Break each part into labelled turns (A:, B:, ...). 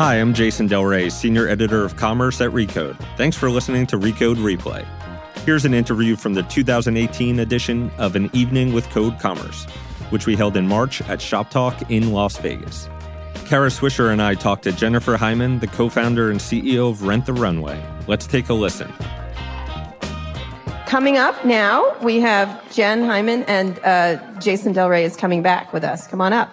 A: Hi, I'm Jason Del Rey, Senior Editor of Commerce at Recode. Thanks for listening to Recode Replay. Here's an interview from the 2018 edition of An Evening with Code Commerce, which we held in March at Shoptalk in Las Vegas. Kara Swisher and I talked to Jennifer Hyman, the co founder and CEO of Rent the Runway. Let's take a listen.
B: Coming up now, we have Jen Hyman and uh, Jason Del Rey is coming back with us. Come on up.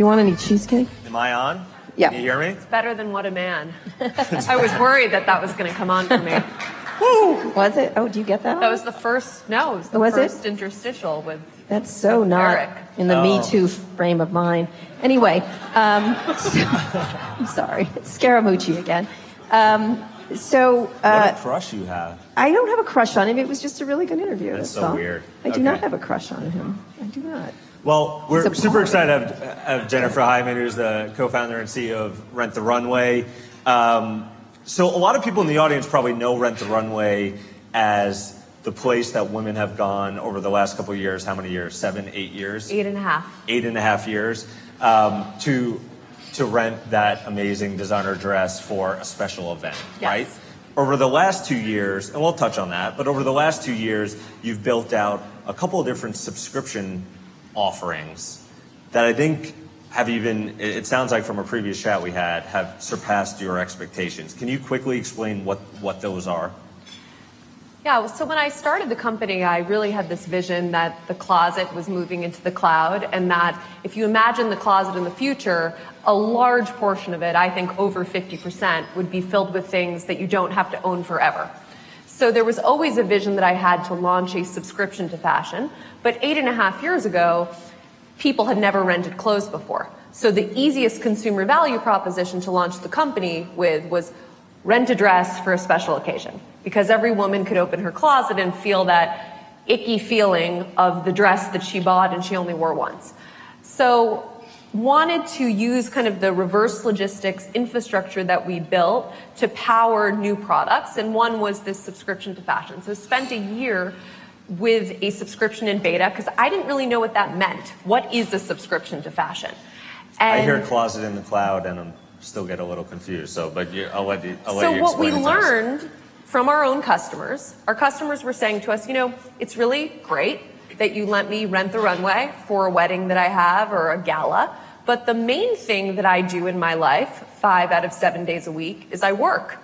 B: You want any cheesecake?
A: Am I on?
B: Yeah.
A: Can you hear me?
C: It's better than What a Man. I was worried that that was going to come on for me. Woo!
B: Was it? Oh, do you get that?
C: That was the first, no, it was the
B: Was it?
C: first interstitial with,
B: That's so not
C: Eric.
B: in the
A: Oh.
B: Me Too frame of mind. Anyway, um, so- I'm sorry, it's Scaramucci again. Um, so uh,
A: what a crush you have.
B: I don't have a crush on him. It was just a really good interview.
A: That's
B: That's
A: so
B: all.
A: weird.
B: I do
A: Okay.
B: not have a crush on him. I do not.
A: Well, we're super excited to have, have Jennifer Hyman, who's the co-founder and CEO of Rent the Runway. Um, so a lot of people in the audience probably know Rent the Runway as the place that women have gone over the last couple of years. How many years? Seven, eight years?
C: eight and a half.
A: Eight and a half years um, to to rent that amazing designer dress for a special event,
C: Yes.
A: right? Over the last two years, and we'll touch on that, but over the last two years, you've built out a couple of different subscription offerings that I think have even, it sounds like from a previous chat we had, have surpassed your expectations. Can you quickly explain what, what those are?
C: Yeah, so when I started the company, I really had this vision that the closet was moving into the cloud, and that if you imagine the closet in the future, a large portion of it, I think over 50%, would be filled with things that you don't have to own forever. So there was always a vision that I had to launch a subscription to fashion, but eight and a half years ago, people had never rented clothes before. So the easiest consumer value proposition to launch the company with was rent a dress for a special occasion. Because every woman could open her closet and feel that icky feeling of the dress that she bought and she only wore once. So wanted to use kind of the reverse logistics infrastructure that we built to power new products and one was this subscription to fashion. So spent a year with a subscription in beta because I didn't really know what that meant. What is a subscription to fashion? And I
A: hear closet in the cloud and I'm still get a little confused, so, but you, I'll let you, I'll let
C: so
A: you
C: what we
A: explain it to us.
C: learned from our own customers, our customers were saying to us, you know, it's really great that you let me rent the runway for a wedding that I have or a gala, but the main thing that I do in my life, five out of seven days a week, is I work.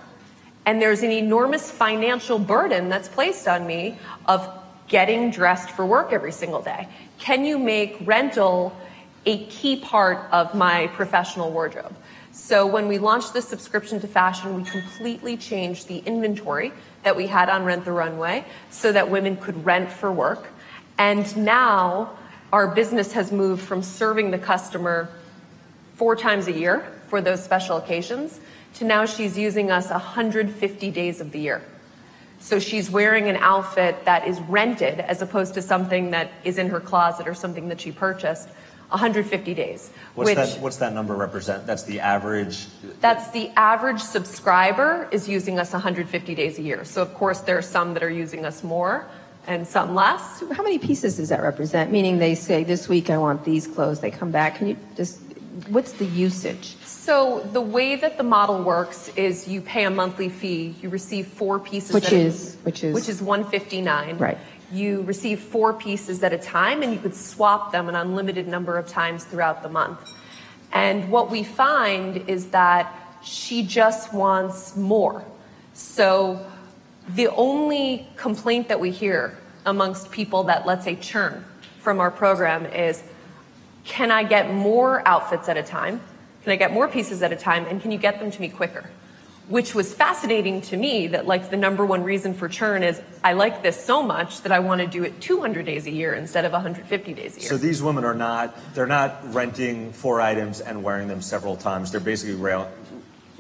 C: And there's an enormous financial burden that's placed on me of getting dressed for work every single day. Can you make rental a key part of my professional wardrobe? So when we launched the subscription to fashion, we completely changed the inventory that we had on Rent the Runway so that women could rent for work. And now our business has moved from serving the customer four times a year for those special occasions to now she's using us 150 days of the year. So she's wearing an outfit that is rented as opposed to something that is in her closet or something that she purchased 150 days.
A: What's
C: which
A: that, what's that number represent? That's the average,
C: that's the average subscriber is using us 150 days a year. So of course there are some that are using us more and some less.
B: How many pieces does that represent? Meaning they say, this week I want these clothes, they come back. Can you just, what's the usage?
C: So the way that the model works is you pay a monthly fee. You receive four pieces.
B: Which
C: at a-
B: is- which is-
C: which is 159.
B: Right.
C: You receive four pieces at a time, and you could swap them an unlimited number of times throughout the month. And what we find is that she just wants more. So the only complaint that we hear amongst people that let's say churn from our program is can I get more outfits at a time? Can I get more pieces at a time? And can you get them to me quicker? Which was fascinating to me that like the number one reason for churn is I like this so much that I want to do it 200 days a year instead of 150 days a year.
A: so these women are not, they're not renting four items and wearing them several times. They're basically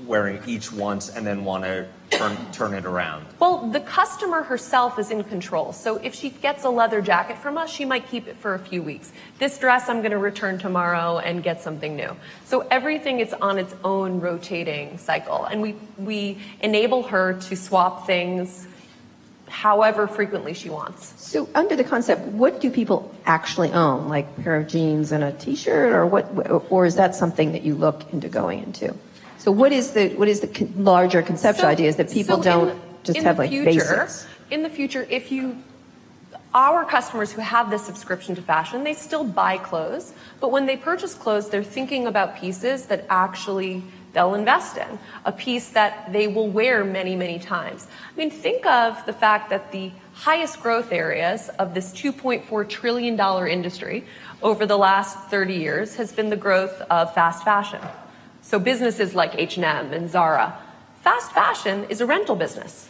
A: wearing each once and then want to turn, turn it around?
C: Well, the customer herself is in control. So if she gets a leather jacket from us, she might keep it for a few weeks. This dress I'm going to return tomorrow and get something new. So everything is on its own rotating cycle. And we, we enable her to swap things however frequently she wants.
B: So under the concept, what do people actually own? Like a pair of jeans and a t-shirt or what, or is that something that you look into going into? So what is the what is the larger conceptual so, idea? Is that people so don't in, just
C: in
B: have like
C: future,
B: basics?
C: In the future, if you our customers who have this subscription to fashion, they still buy clothes, but when they purchase clothes, they're thinking about pieces that actually they'll invest in, a piece that they will wear many, many times. I mean, think of the fact that the highest growth areas of this $2.4 trillion industry over the last 30 years has been the growth of fast fashion. So businesses like H&M and Zara. Fast fashion is a rental business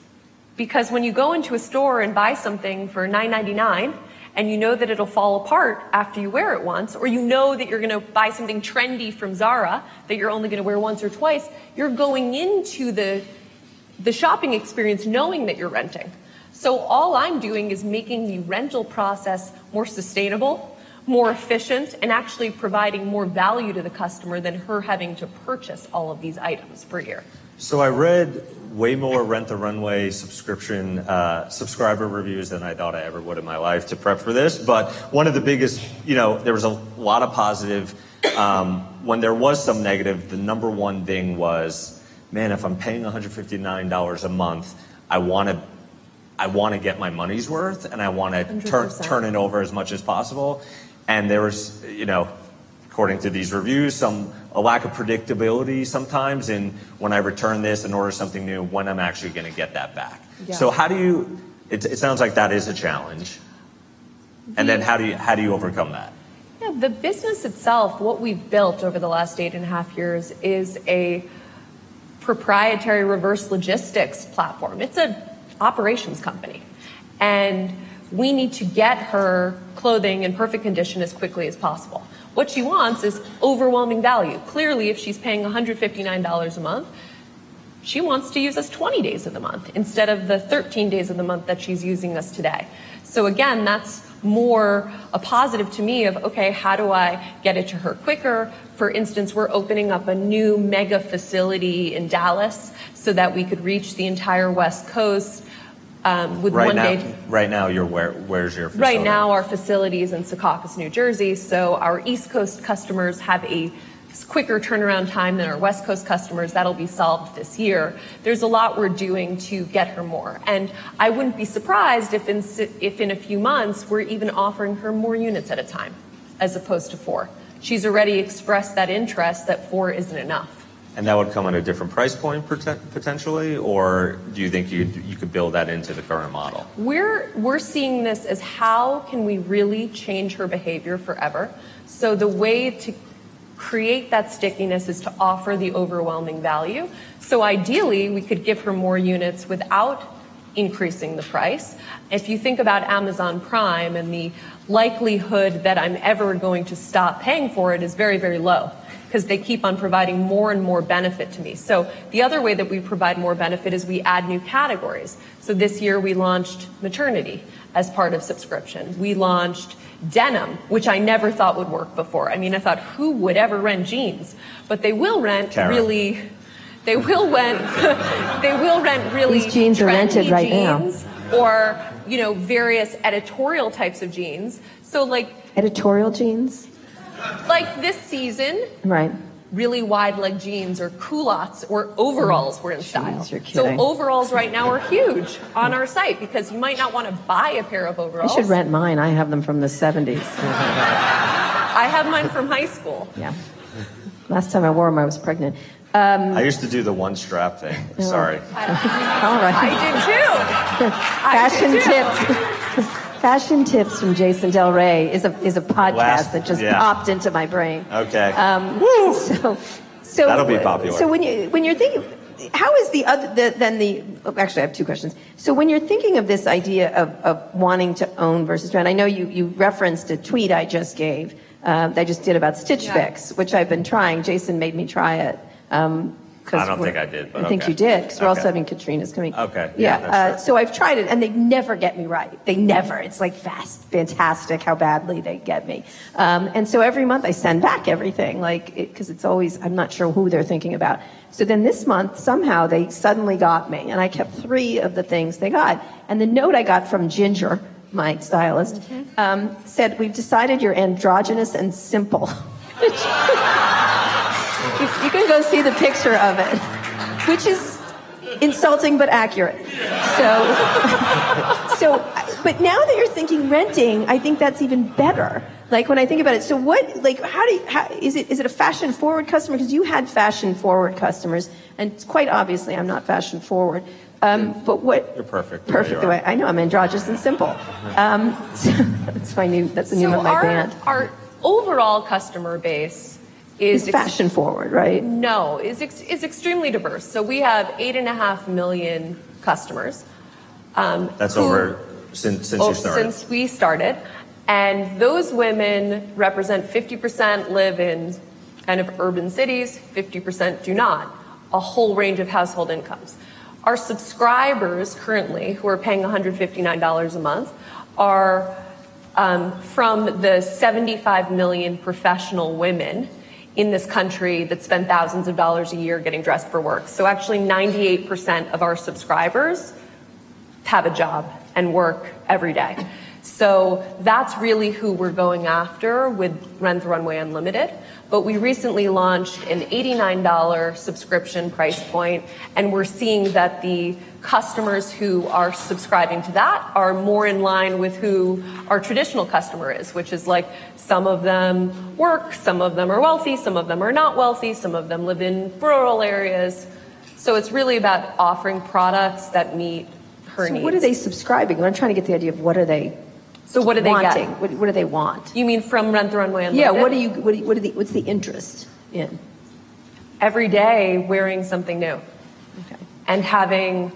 C: because when you go into a store and buy something for $9.99 and you know that it'll fall apart after you wear it once, or you know that you're going to buy something trendy from Zara that you're only going to wear once or twice, you're going into the, the shopping experience knowing that you're renting. So all I'm doing is making the rental process more sustainable more efficient and actually providing more value to the customer than her having to purchase all of these items per year.
A: So I read way more Rent the Runway subscription uh, subscriber reviews than I thought I ever would in my life to prep for this. But one of the biggest, you know, there was a lot of positive. Um, when there was some negative, the number one thing was, man, if I'm paying $159 a month, I want to I want to get my money's worth and I want to turn turn it over as much as possible. And there was, you know, according to these reviews, some a lack of predictability sometimes in when I return this and order something new, when I'm actually going to get that back. Yeah. So how do you? It, it, sounds like that is a challenge. And then how do you how do you overcome that?
C: Yeah, the business itself, what we've built over the last eight and a half years, is a proprietary reverse logistics platform. It's an operations company, and we need to get her clothing in perfect condition as quickly as possible. What she wants is overwhelming value. Clearly, if she's paying $159 a month, she wants to use us 20 days of the month instead of the 13 days of the month that she's using us today. So again, that's more a positive to me of, okay, how do I get it to her quicker? For instance, we're opening up a new mega facility in Dallas so that we could reach the entire West Coast Um, with
A: right
C: one
A: now,
C: day.
A: Right now, you're where? Where's your facility?
C: Right now, our facility is in Secaucus, New Jersey. So our East Coast customers have a quicker turnaround time than our West Coast customers. That'll be solved this year. There's a lot we're doing to get her more, and I wouldn't be surprised if in if in a few months we're even offering her more units at a time, as opposed to four. She's already expressed that interest that four isn't enough.
A: And that would come at a different price point potentially, or do you think you could build that into the current model?
C: We're we're seeing this as how can we really change her behavior forever. So the way to create that stickiness is to offer the overwhelming value. So ideally, we could give her more units without increasing the price. If you think about Amazon Prime and the likelihood that I'm ever going to stop paying for it is very, very low because they keep on providing more and more benefit to me. So the other way that we provide more benefit is we add new categories. So this year we launched maternity as part of subscription. We launched denim, which I never thought would work before. I mean, I thought who would ever rent jeans? But they will rent
A: Karen.
C: really they will rent they will rent really
B: These jeans are rented right
C: jeans now. Or, you know, various editorial types of jeans. So like
B: editorial jeans?
C: Like this season,
B: right?
C: Really wide leg jeans or culottes or overalls were in style.
B: Jeez,
C: so overalls right now are huge on our site because you might not want to buy a pair of overalls.
B: I should rent mine. I have them from the 70s.
C: I have mine from high school.
B: Yeah. Last time I wore them, I was pregnant.
A: Um, I used to do the one strap thing. Oh. Sorry.
C: I, All right.
B: I did too. Fashion tips. Fashion Tips from Jason Del Rey is a is a podcast Last, that just yeah. popped into my brain.
A: Okay.
B: Um, so, so
A: that'll be popular.
B: So when you when you're thinking, how is the other the, then the oh, actually I have two questions. So when you're thinking of this idea of of wanting to own versus rent, I know you you referenced a tweet I just gave. Uh, I just did about Stitch yeah. Fix, which I've been trying. Jason made me try it. Um, 'cause
A: I don't think I did, but
B: I think you did because we're also having Katrina's coming.
A: Okay, yeah,
B: Yeah. uh,
A: right.
B: so I've tried it, and they never get me right. They never. It's like fast, fantastic how badly they get me. Um, and so every month I send back everything, like because it's always I'm not sure who they're thinking about. So then this month somehow they suddenly got me, and I kept three of the things they got. And the note I got from Ginger, my stylist,
A: Mm-hmm.
B: um, said, "We've decided you're androgynous and simple." you, you can go see the picture of it, which is insulting but accurate. So, so, but now that you're thinking renting, I think that's even better. Like when I think about it, so what, like, how do you, how, is it, is it a fashion forward customer? Because you had fashion forward customers, and it's quite obviously I'm not fashion forward. Um, but what?
A: You're perfect the way
B: Perfect
A: you
B: the way I know I'm androgynous and simple. Um, so that's my new. That's the name of my
C: our,
B: band.
C: our overall customer base is
B: It's fashion forward, right?
C: No, is ex- is extremely diverse. So we have eight and a half million customers. Um,
A: That's
C: who-
A: over since since
C: oh,
A: you started.
C: Since we started, and those women represent 50% live in kind of urban cities, 50% do not. A whole range of household incomes. Our subscribers currently, who are paying $159 a month, are um, from the 75 million professional women in this country that spend thousands of dollars a year getting dressed for work. So actually 98% of our subscribers have a job and work every day. So that's really who we're going after with Rent the Runway Unlimited. But we recently launched an $89 subscription price point, and we're seeing that the customers who are subscribing to that are more in line with who our traditional customer is, which is like some of them work, some of them are wealthy, some of them are not wealthy, some of them live in rural areas. So it's really about offering products that meet her
B: So
C: needs.
B: what are they subscribing? I'm trying to get the idea of what are they
C: So what do they
B: wanting? What, what do they want?
C: You mean from Rent the Runway Unlimited?
B: Yeah, what do you what, do you, what are the what's the interest in?
C: Every day wearing something new
B: Okay.
C: and having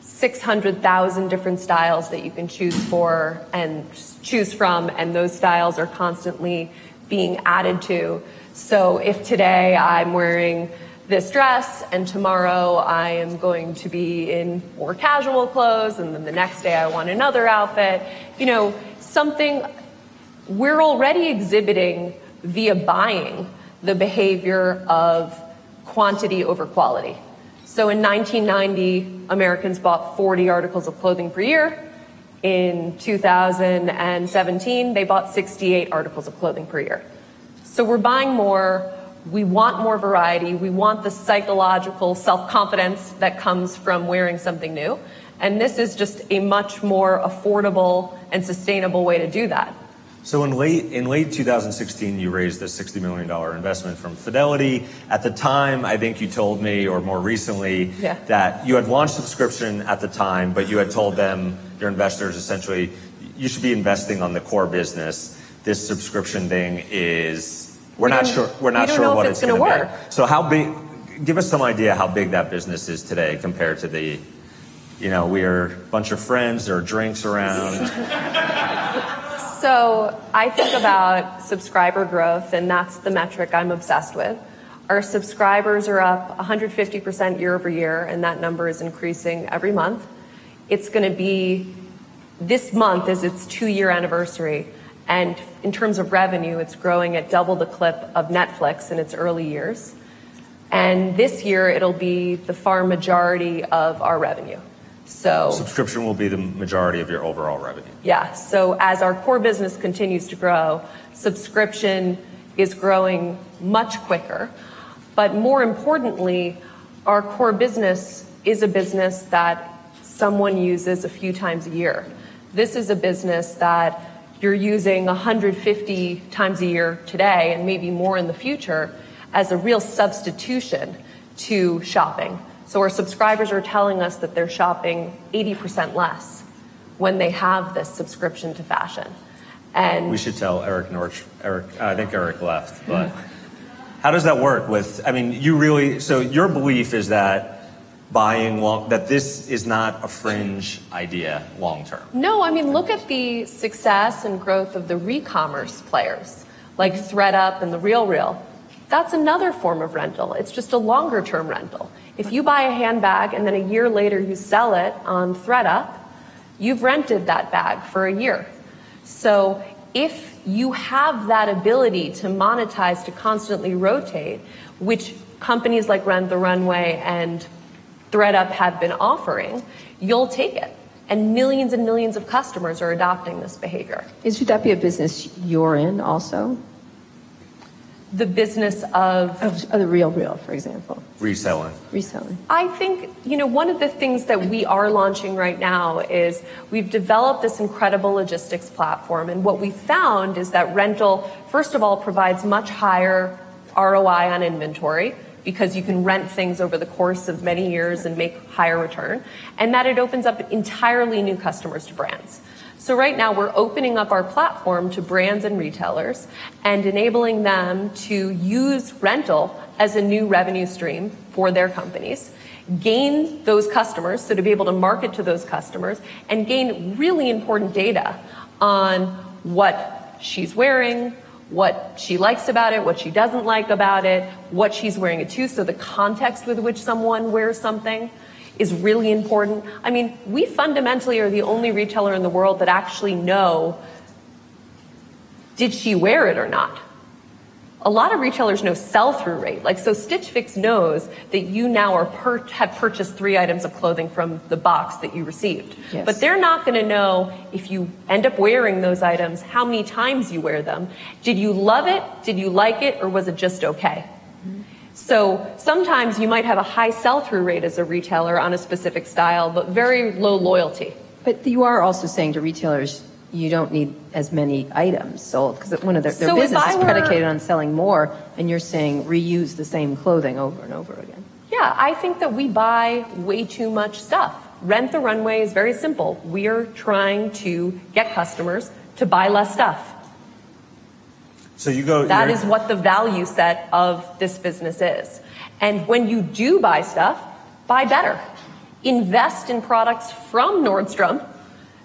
C: 600,000 different styles that you can choose for and choose from, and those styles are constantly being added to. So if today I'm wearing this dress and tomorrow I am going to be in more casual clothes and then the next day I want another outfit, you know, something we're already exhibiting via buying the behavior of quantity over quality. So in 1990, Americans bought 40 articles of clothing per year. In 2017, they bought 68 articles of clothing per year. So we're buying more. We want more variety. We want the psychological self confidence that comes from wearing something new. And this is just a much more affordable and sustainable way to do that.
A: So in late in late 2016, you raised a 60 million dollar investment from Fidelity. At the time, I think you told me, or more recently,
C: Yeah.
A: that you had launched subscription at the time, but you had told them, your investors, essentially, you should be investing on the core business. This subscription thing is we're
C: We
A: not sure we're not
C: we
A: sure what
C: it's
A: going to
C: work.
A: be. So how big? Give us some idea how big that business is today compared to the. You know, we are a bunch of friends. There are drinks around.
C: So I think about subscriber growth, and that's the metric I'm obsessed with. Our subscribers are up 150% year over year, and that number is increasing every month. It's going to be this month is its two year anniversary. And in terms of revenue, it's growing at double the clip of Netflix in its early years. And this year, it'll be the far majority of our revenue. So
A: Subscription will be the majority of your overall revenue.
C: yeah. So as our core business continues to grow, subscription is growing much quicker. But more importantly, our core business is a business that someone uses a few times a year. This is a business that you're using 150 times a year today and maybe more in the future as a real substitution to shopping. So our subscribers are telling us that they're shopping 80% less when they have this subscription to fashion. And
A: We should tell Eric Norch. Eric, I think Eric left, but how does that work? With, I mean, you really. So your belief is that buying long, that this is not a fringe idea long term.
C: No, I mean, look at the success and growth of the re-commerce players like ThredUp and The Real Real. that's another form of rental. It's just a longer term rental. If you buy a handbag and then a year later you sell it on ThredUp, you've rented that bag for a year. So if you have that ability to monetize, to constantly rotate, which companies like Rent the Runway and ThredUp have been offering, you'll take it. And millions and millions of customers are adopting this behavior.
B: Is should that be a business you're in also?
C: the business of,
B: of, of the real real for example
A: reselling
B: reselling
C: i think you know one of the things that we are launching right now is we've developed this incredible logistics platform and what we found is that rental first of all provides much higher roi on inventory because you can rent things over the course of many years and make higher return and that it opens up entirely new customers to brands. So right now we're opening up our platform to brands and retailers and enabling them to use rental as a new revenue stream for their companies, gain those customers, so to be able to market to those customers and gain really important data on what she's wearing, what she likes about it, what she doesn't like about it, what she's wearing it to, so the context with which someone wears something is really important. I mean, we fundamentally are the only retailer in the world that actually know did she wear it or not? A lot of retailers know sell through rate. Like, so Stitch Fix knows that you now are per- have purchased three items of clothing from the box that you received. Yes. But they're not going to know if you end up wearing those items, how many times you wear them. Did you love it? Did you like it? Or was it just okay? Mm-hmm. So sometimes you might have a high sell-through rate as a retailer on a specific style, but very low loyalty.
B: But you are also saying to retailers, you don't need as many items sold because one of their, their so business is predicated on selling more, and you're saying reuse the same clothing over and over again.
C: Yeah, I think that we buy way too much stuff. Rent the runway is very simple. We are trying to get customers to buy less stuff.
A: So you go.
C: That is what the value set of this business is. And when you do buy stuff, buy better. Invest in products from Nordstrom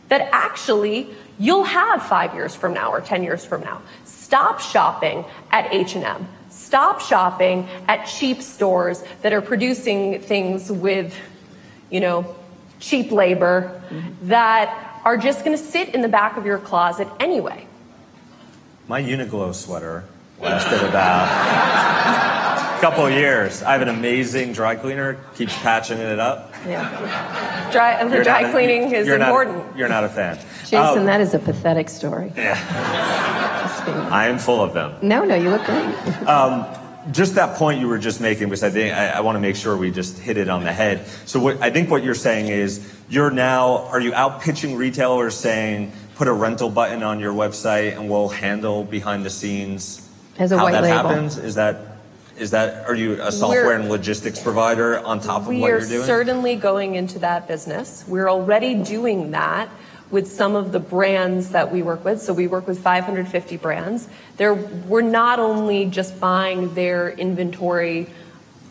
C: that actually you'll have five years from now or 10 years from now. Stop shopping at H&M. Stop shopping at cheap stores that are producing things with, you know, cheap labor mm-hmm. that are just going to sit in the back of your closet anyway.
A: My Uniqlo sweater lasted about couple of years. I have an amazing dry cleaner, keeps patching it up.
C: Yeah. Dry, the dry cleaning is
A: you're
C: important.
A: Not, you're not a fan.
B: Jason, um, that is a pathetic story.
A: Yeah. I am full of them.
B: No, no, you look great.
A: um, just that point you were just making, which I think I, I want to make sure we just hit it on the head. So what I think what you're saying is you're now are you out pitching retailers saying put a rental button on your website and we'll handle behind the scenes
B: As a
A: how
B: white
A: that
B: label.
A: happens? Is that is that are you a software We're- and logistics provider on top of what you're doing?
C: We are certainly going into that business. We're already doing that with some of the brands that we work with. So we work with 550 brands. There, we're not only just buying their inventory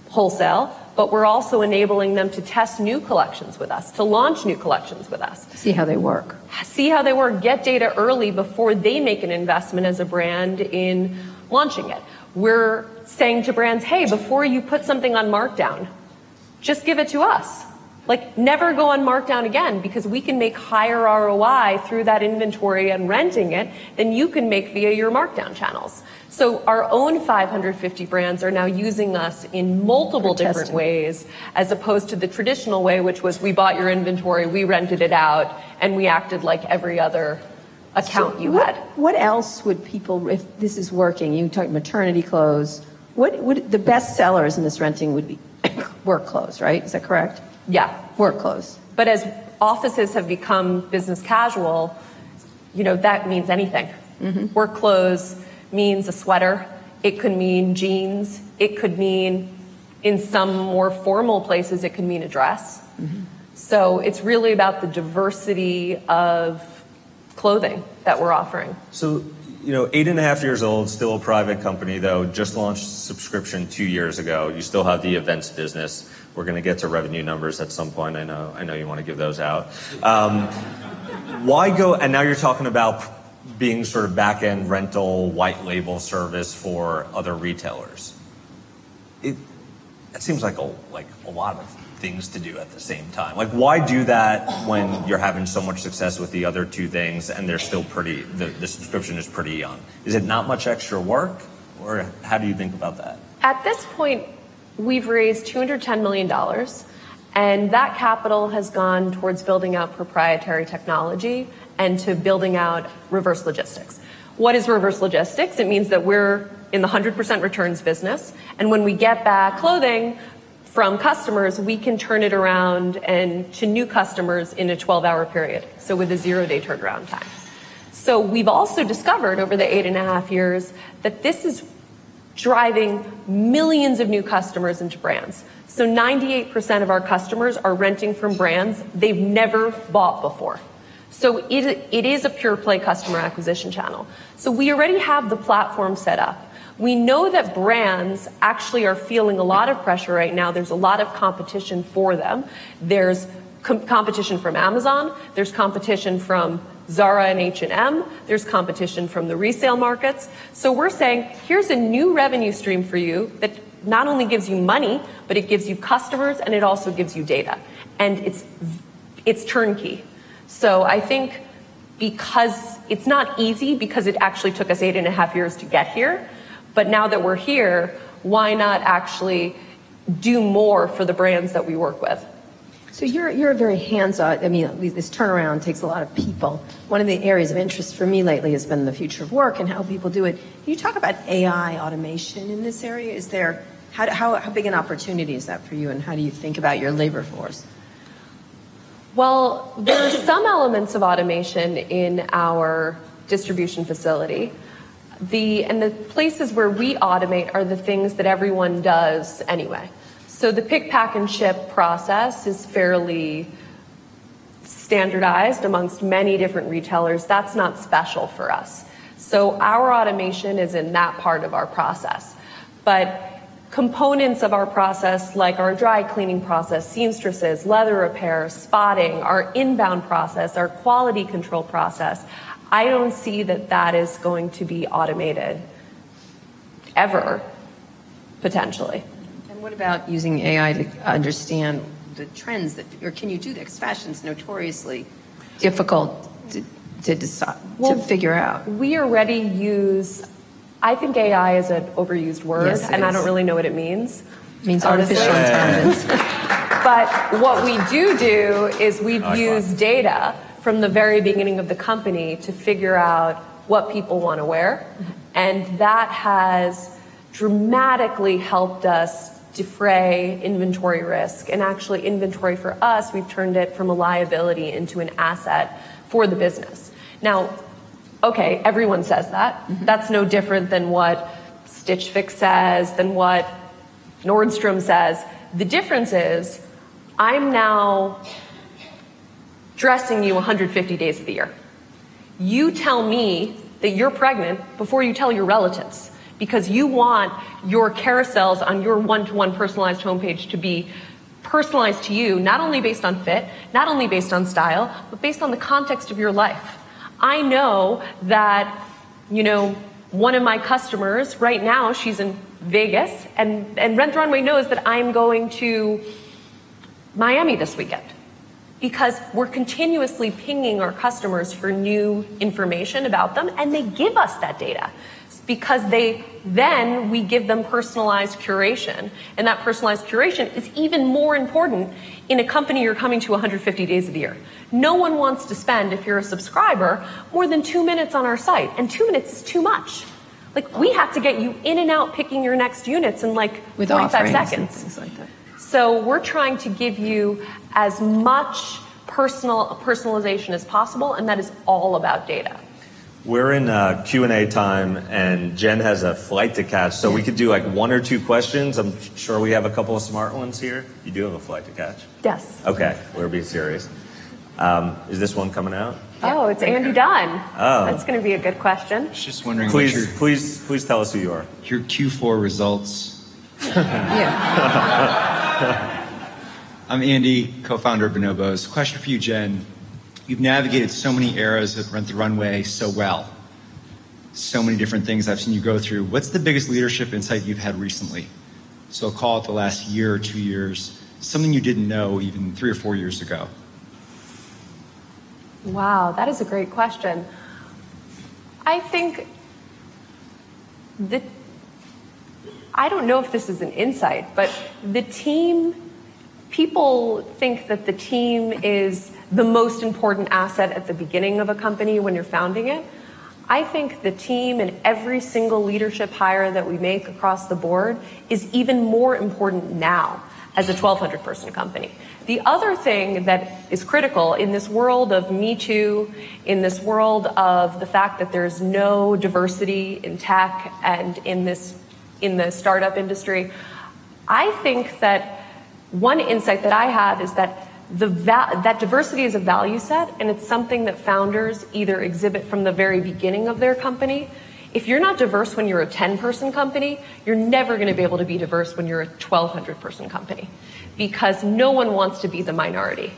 C: wholesale, but we're also enabling them to test new collections with us, to launch new collections with us.
B: See how they work.
C: See how they work, get data early before they make an investment as a brand in launching it. We're saying to brands, hey, before you put something on markdown, just give it to us. Like, never go on markdown again because we can make higher ROI through that inventory and renting it than you can make via your markdown channels. So our own 550 brands are now using us in multiple different ways as opposed to the traditional way, which was we bought your inventory, we rented it out, and we acted like every other account so you
B: what,
C: had.
B: What else would people, if this is working, you talk maternity clothes, what would the best sellers in this renting would be work clothes, right? Is that correct?
C: Yeah.
B: Work clothes.
C: But as offices have become business casual, you know, that means anything. Mm-hmm. Work clothes means a sweater. It could mean jeans. It could mean, in some more formal places, it could mean a dress. Mm-hmm. So it's really about the diversity of clothing that we're offering.
A: So, you know, eight and a half years old, still a private company, though, just launched subscription two years ago. You still have the events business. We're going to get to revenue numbers at some point. I know, I know you want to give those out. Um, why go? And now you're talking about being sort of back end rental white label service for other retailers. it that seems like a like a lot of things to do at the same time. Like, why do that when you're having so much success with the other two things and they're still pretty, the, the subscription is pretty young? Is it not much extra work, or how do you think about that?
C: At this point, we've raised $210 million, and that capital has gone towards building out proprietary technology and to building out reverse logistics. What is reverse logistics? It means that we're in the 100% returns business, and when we get back clothing from customers, we can turn it around and to new customers in a 12-hour period, so with a zero-day turnaround time. So we've also discovered over the eight and a half years that this is driving millions of new customers into brands. So 98% of our customers are renting from brands they've never bought before. So it, it is a pure-play customer acquisition channel. So we already have the platform set up. We know that brands actually are feeling a lot of pressure right now. There's a lot of competition for them. There's competition from Amazon. There's competition from Zara and H&M. There's competition from the resale markets. So we're saying, "Here's a new revenue stream for you that not only gives you money, but it gives you customers, and it also gives you data." And it's turnkey. So I think because it's not easy because it actually took us eight and a half years to get here, but now that we're here, why not actually do more for the brands that we work with?
B: So you're a very hands-on. I mean, this turnaround takes a lot of people. One of the areas of interest for me lately has been the future of work and how people do it. Can you talk about AI automation in this area? Is there how, how, how big an opportunity is that for you, and how do you think about your labor force?
C: Well, there are some elements of automation in our distribution facility. And the places where we automate are the things that everyone does anyway. So the pick, pack, and ship process is fairly standardized amongst many different retailers. That's not special for us. So our automation is in that part of our process. But components of our process, like our dry cleaning process, seamstresses, leather repair, spotting, our inbound process, our quality control process, I don't see that that is going to be automated ever, potentially.
B: And what about using AI to understand the trends? That, or can you do that? Because fashion is notoriously difficult to to to figure out.
C: We already use. I think AI is an overused word, and I don't really know what it means.
B: It means artificial intelligence.
C: But what we do do is we've used data from the very beginning of the company to figure out what people want to wear. Mm-hmm. And that has dramatically helped us defray inventory risk. And actually, inventory for us, we've turned it from a liability into an asset for the business. Now, okay, everyone says that. Mm-hmm. That's no different than what Stitch Fix says, than what Nordstrom says. The difference is I'm now dressing you 150 days of the year. You tell me that you're pregnant before you tell your relatives because you want your carousels on your one-to-one personalized homepage to be personalized to you, not only based on fit, not only based on style, but based on the context of your life. I know that you know, one of my customers right now, she's in Vegas, and and Rent the Runway knows that I'm going to Miami this weekend because we're continuously pinging our customers for new information about them, and they give us that data because they then we give them personalized curation. And that personalized curation is even more important in a company you're coming to 150 days of the year. No one wants to spend, if you're a subscriber, more than two minutes on our site. And two minutes is too much. Like we have to get you in and out picking your next units in like 45 seconds. So we're trying to give you as much personal personalization as possible, and that is all about data.
A: We're in uh, Q&A time, and Jen has a flight to catch. So we could do like one or two questions. I'm sure we have a couple of smart ones here. You do have a flight to catch?
C: Yes.
A: Okay. We're being serious. Um, is this one coming out?
C: Oh, it's Andy Dunn. Oh, that's going to be a good question.
D: Just wondering what your.
A: Please tell us who you are.
D: Your Q4 results.
B: Yeah.
D: I'm Andy, co-founder of Bonobos. Question for you, Jen. You've navigated so many eras at Rent the Runway so well. So many different things I've seen you go through. What's the biggest leadership insight you've had recently? so I'll call it the last year or two years, something you didn't know even three or four years ago?
C: Wow, that is a great question. I think the I don't know if this is an insight, but the team people think that the team is the most important asset at the beginning of a company when you're founding it. I think the team and every single leadership hire that we make across the board is even more important now as a 1,200 person company. The other thing that is critical in this world of Me Too, in this world of the fact that there's no diversity in tech and in this in the startup industry, I think that one insight that I have is that the va- that diversity is a value set and it's something that founders either exhibit from the very beginning of their company. If you're not diverse when you're a 10 person company you're never going to be able to be diverse when you're a 1200 person company because no one wants to be the minority.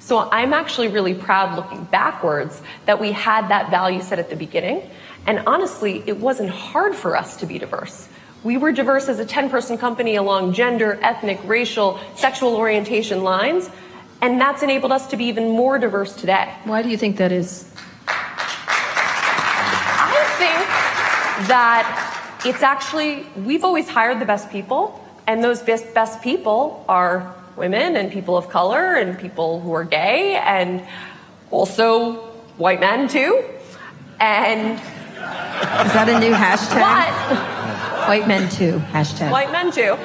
C: So i'm actually really proud looking backwards that we had that value set at the beginning and honestly it wasn't hard for us to be diverse we were diverse as a 10 person company along gender, ethnic, racial, sexual orientation lines. And that's enabled us to be even more diverse today.
B: Why do you think that is?
C: I think that it's actually, we've always hired the best people, and those best, best people are women and people of color and people who are gay and also white men too. And
B: is that a new hashtag?
C: But,
B: white men too. Hashtag.
C: White men too.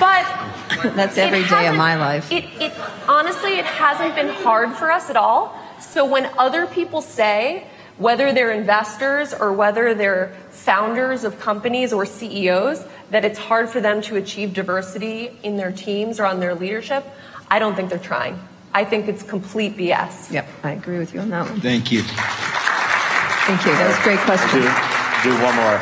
C: but
B: That's every day of my life.
C: It, it honestly, it hasn't been hard for us at all. So when other people say, whether they're investors or whether they're founders of companies or CEOs, that it's hard for them to achieve diversity in their teams or on their leadership, I don't think they're trying. I think it's complete BS.
B: Yep, I agree with you on that one.
D: Thank you.
B: Thank you. That was a great question.
E: Do, do one more.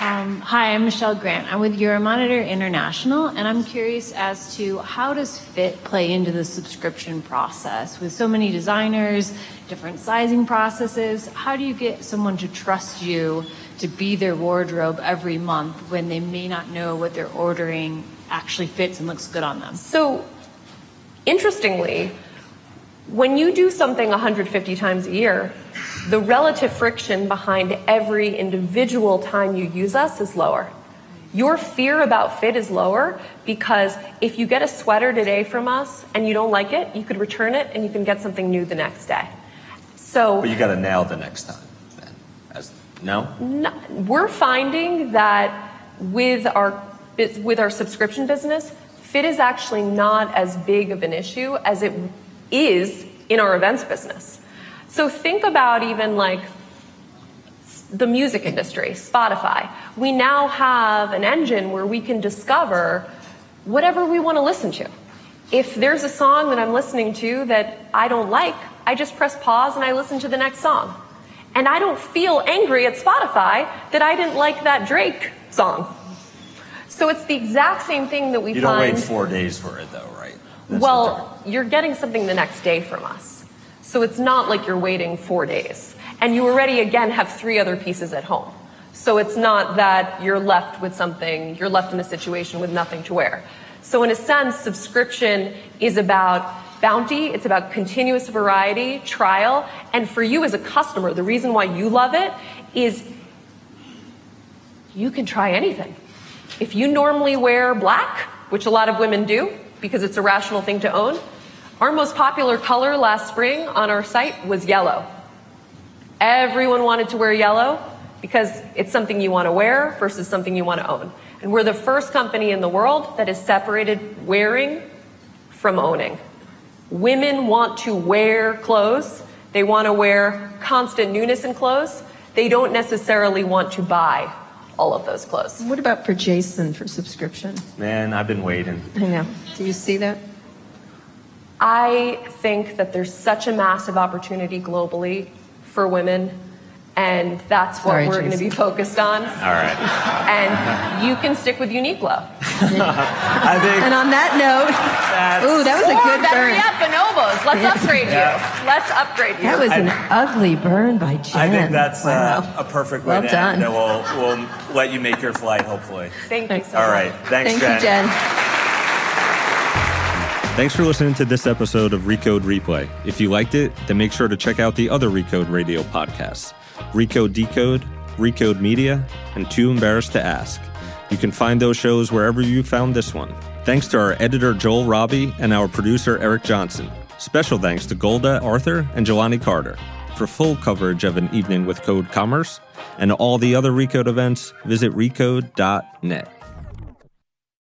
F: Um, hi, I'm Michelle Grant. I'm with Euromonitor International, and I'm curious as to how does fit play into the subscription process with so many designers, different sizing processes? How do you get someone to trust you to be their wardrobe every month when they may not know what they're ordering actually fits and looks good on them?
C: So, interestingly, when you do something 150 times a year, the relative friction behind every individual time you use us is lower. Your fear about fit is lower because if you get a sweater today from us and you don't like it, you could return it and you can get something new the next day. So,
E: but you got to nail the next time. Then, as no,
C: no, we're finding that with our with our subscription business, fit is actually not as big of an issue as it is in our events business. So think about even like the music industry, Spotify. We now have an engine where we can discover whatever we want to listen to. If there's a song that I'm listening to that I don't like, I just press pause and I listen to the next song. And I don't feel angry at Spotify that I didn't like that Drake song. So it's the exact same thing that we
E: you
C: find.
E: don't wait four days for it though, right?
C: That's well, you're getting something the next day from us. So it's not like you're waiting four days. And you already, again, have three other pieces at home. So it's not that you're left with something, you're left in a situation with nothing to wear. So in a sense, subscription is about bounty, it's about continuous variety, trial, and for you as a customer, the reason why you love it is you can try anything. If you normally wear black, which a lot of women do because it's a rational thing to own, our most popular color last spring on our site was yellow. Everyone wanted to wear yellow because it's something you want to wear versus something you want to own. And we're the first company in the world that has separated wearing from owning. Women want to wear clothes. They want to wear constant newness in clothes. They don't necessarily want to buy all of those clothes.
B: What about for Jason for subscription?
E: Man, I've been waiting.
B: I know. Do you see that?
C: I think that there's such a massive opportunity globally for women, and that's what
B: Sorry,
C: we're going to be focused on.
E: All right.
C: And you can stick with Uniqlo.
E: I think.
B: And on that note, ooh, that was a good
C: better
B: burn.
C: yet, bonobos. Let's upgrade
E: Yeah.
C: you. Let's upgrade you.
B: That was an ugly burn by Jen.
E: I think that's
B: wow.
E: uh, a perfect way
B: Well
E: to
B: done.
E: end. And we'll, we'll let you make your flight, hopefully.
C: Thank you so
E: All
C: much.
E: right. Thanks,
B: Thank
E: Jen.
B: you, Jen.
A: Thanks for listening to this episode of Recode Replay. If you liked it, then make sure to check out the other Recode radio podcasts Recode Decode, Recode Media, and Too Embarrassed to Ask. You can find those shows wherever you found this one. Thanks to our editor Joel Robbie and our producer Eric Johnson. Special thanks to Golda Arthur and Jelani Carter. For full coverage of an evening with Code Commerce and all the other Recode events, visit recode.net.